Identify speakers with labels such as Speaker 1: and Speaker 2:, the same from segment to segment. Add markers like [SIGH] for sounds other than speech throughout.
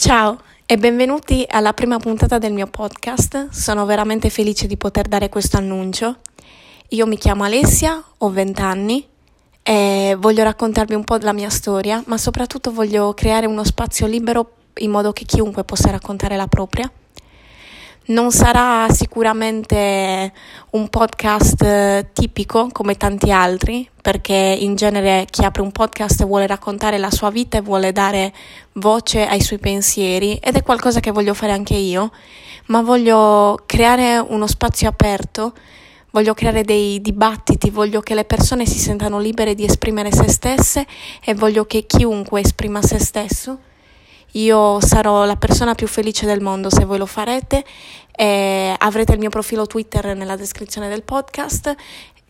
Speaker 1: Ciao e benvenuti alla prima puntata del mio podcast. Sono veramente felice di poter dare questo annuncio. Io mi chiamo Alessia, ho 20 anni e voglio raccontarvi un po' della mia storia, ma soprattutto voglio creare uno spazio libero in modo che chiunque possa raccontare la propria. Non sarà sicuramente un podcast eh, tipico come tanti altri, perché in genere chi apre un podcast vuole raccontare la sua vita e vuole dare voce ai suoi pensieri ed è qualcosa che voglio fare anche io, ma voglio creare uno spazio aperto, voglio creare dei dibattiti, voglio che le persone si sentano libere di esprimere se stesse e voglio che chiunque esprima se stesso io sarò la persona più felice del mondo se voi lo farete. E avrete il mio profilo Twitter nella descrizione del podcast.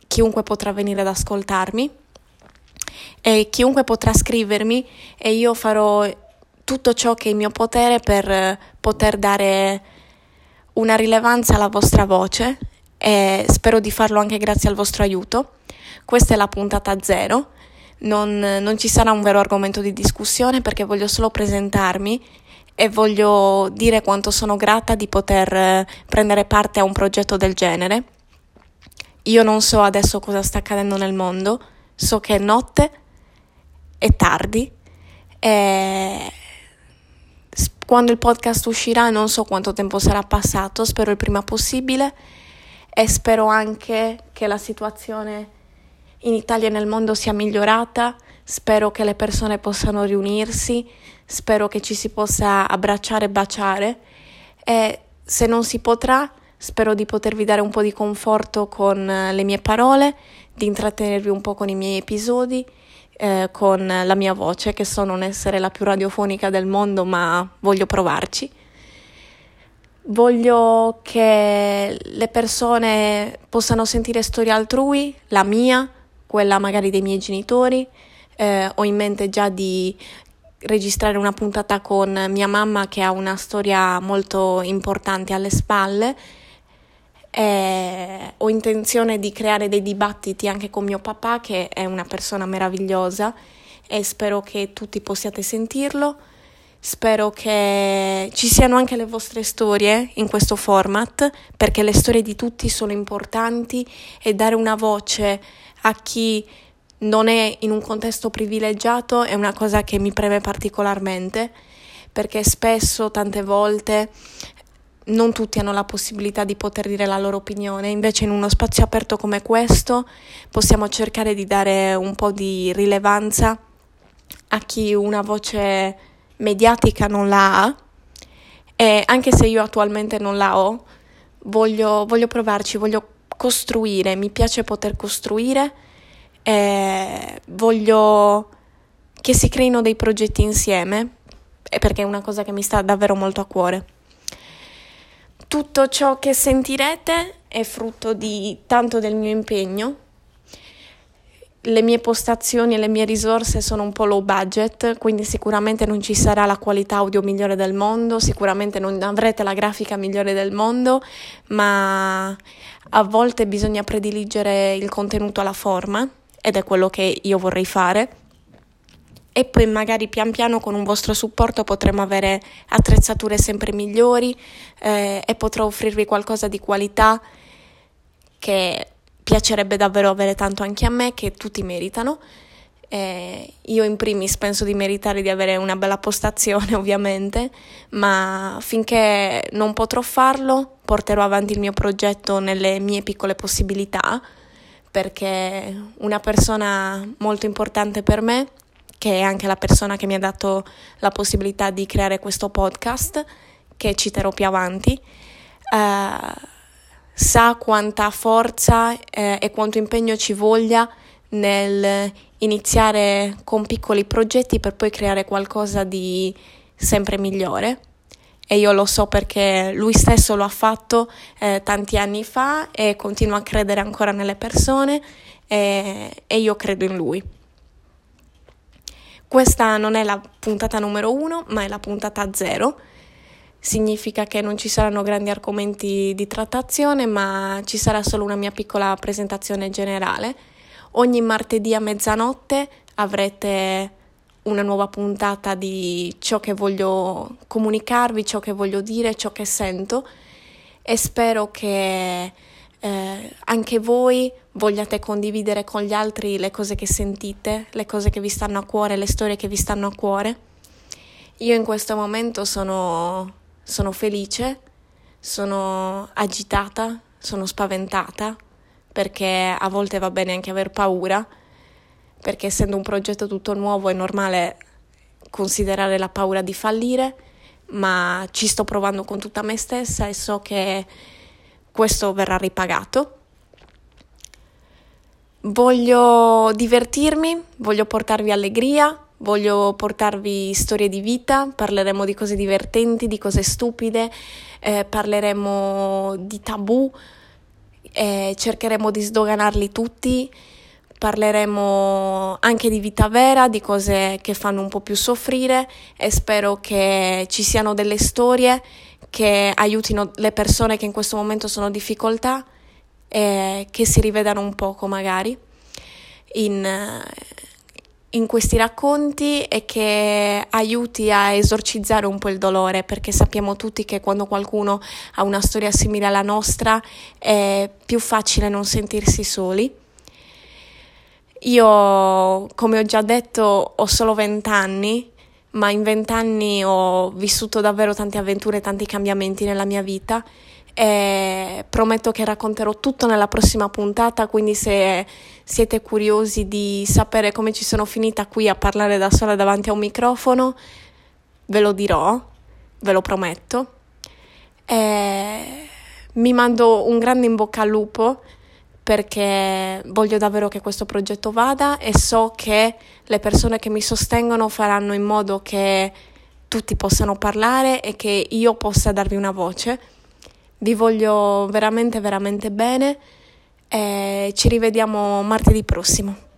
Speaker 1: Chiunque potrà venire ad ascoltarmi e chiunque potrà scrivermi e io farò tutto ciò che è in mio potere per poter dare una rilevanza alla vostra voce e spero di farlo anche grazie al vostro aiuto. Questa è la puntata zero non, non ci sarà un vero argomento di discussione perché voglio solo presentarmi e voglio dire quanto sono grata di poter eh, prendere parte a un progetto del genere. Io non so adesso cosa sta accadendo nel mondo, so che è notte, è tardi e quando il podcast uscirà non so quanto tempo sarà passato, spero il prima possibile e spero anche che la situazione in Italia e nel mondo sia migliorata, spero che le persone possano riunirsi, spero che ci si possa abbracciare e baciare e se non si potrà spero di potervi dare un po' di conforto con eh, le mie parole, di intrattenervi un po' con i miei episodi, eh, con la mia voce che so non essere la più radiofonica del mondo ma voglio provarci. Voglio che le persone possano sentire storie altrui, la mia, quella magari dei miei genitori, eh, ho in mente già di registrare una puntata con mia mamma che ha una storia molto importante alle spalle. Eh, ho intenzione di creare dei dibattiti anche con mio papà che è una persona meravigliosa e spero che tutti possiate sentirlo. Spero che ci siano anche le vostre storie in questo format perché le storie di tutti sono importanti e dare una voce a chi non è in un contesto privilegiato è una cosa che mi preme particolarmente perché spesso, tante volte, non tutti hanno la possibilità di poter dire la loro opinione, invece in uno spazio aperto come questo possiamo cercare di dare un po' di rilevanza a chi una voce mediatica non la ha. E anche se io attualmente non la ho, voglio, voglio provarci, voglio costruire, mi piace poter costruire e voglio che si creino dei progetti insieme perché è una cosa che mi sta davvero molto a cuore. Tutto ciò che sentirete è frutto di tanto del mio impegno. Le mie postazioni e le mie risorse sono un po' low budget, quindi sicuramente non ci sarà la qualità audio migliore del mondo, sicuramente non avrete la grafica migliore del mondo, ma a volte bisogna prediligere il contenuto alla forma ed è quello che io vorrei fare. E poi magari pian piano con un vostro supporto potremo avere attrezzature sempre migliori eh, e potrò offrirvi qualcosa di qualità che piacerebbe davvero avere tanto anche a me, che tutti meritano. Eh, io in primis penso di meritare di avere una bella postazione [LAUGHS] ovviamente, ma finché non potrò farlo porterò avanti il mio progetto nelle mie piccole possibilità, perché una persona molto importante per me, che è anche la persona che mi ha dato la possibilità di creare questo podcast, che citerò più avanti, eh, sa quanta forza eh, e quanto impegno ci voglia nel iniziare con piccoli progetti per poi creare qualcosa di sempre migliore e io lo so perché lui stesso lo ha fatto eh, tanti anni fa e continua a credere ancora nelle persone e, e io credo in lui. Questa non è la puntata numero uno, ma è la puntata zero. Significa che non ci saranno grandi argomenti di trattazione, ma ci sarà solo una mia piccola presentazione generale. Ogni martedì a mezzanotte avrete una nuova puntata di ciò che voglio comunicarvi, ciò che voglio dire, ciò che sento e spero che eh, anche voi vogliate condividere con gli altri le cose che sentite, le cose che vi stanno a cuore, le storie che vi stanno a cuore. Io in questo momento sono, sono felice, sono agitata, sono spaventata perché a volte va bene anche aver paura, perché essendo un progetto tutto nuovo è normale considerare la paura di fallire, ma ci sto provando con tutta me stessa e so che questo verrà ripagato. Voglio divertirmi, voglio portarvi allegria, voglio portarvi storie di vita, parleremo di cose divertenti, di cose stupide, eh, parleremo di tabù, eh, cercheremo di sdoganarli tutti, parleremo anche di vita vera, di cose che fanno un po' più soffrire e spero che ci siano delle storie che aiutino le persone che in questo momento sono in difficoltà e che si rivedano un poco magari in, in questi racconti e che aiuti a esorcizzare un po' il dolore, perché sappiamo tutti che quando qualcuno ha una storia simile alla nostra è più facile non sentirsi soli. Io, come ho già detto, ho solo 20 anni ma in vent'anni ho vissuto davvero tante avventure e tanti cambiamenti nella mia vita e prometto che racconterò tutto nella prossima puntata, quindi se siete curiosi di sapere come ci sono finita qui a parlare da sola davanti a un microfono, ve lo dirò, ve lo prometto. E mi mando un grande in bocca al lupo perché voglio davvero che questo progetto vada e so che le persone che mi sostengono faranno in modo che tutti possano parlare e che io possa darvi una voce. Vi voglio veramente, veramente bene e ci rivediamo martedì prossimo.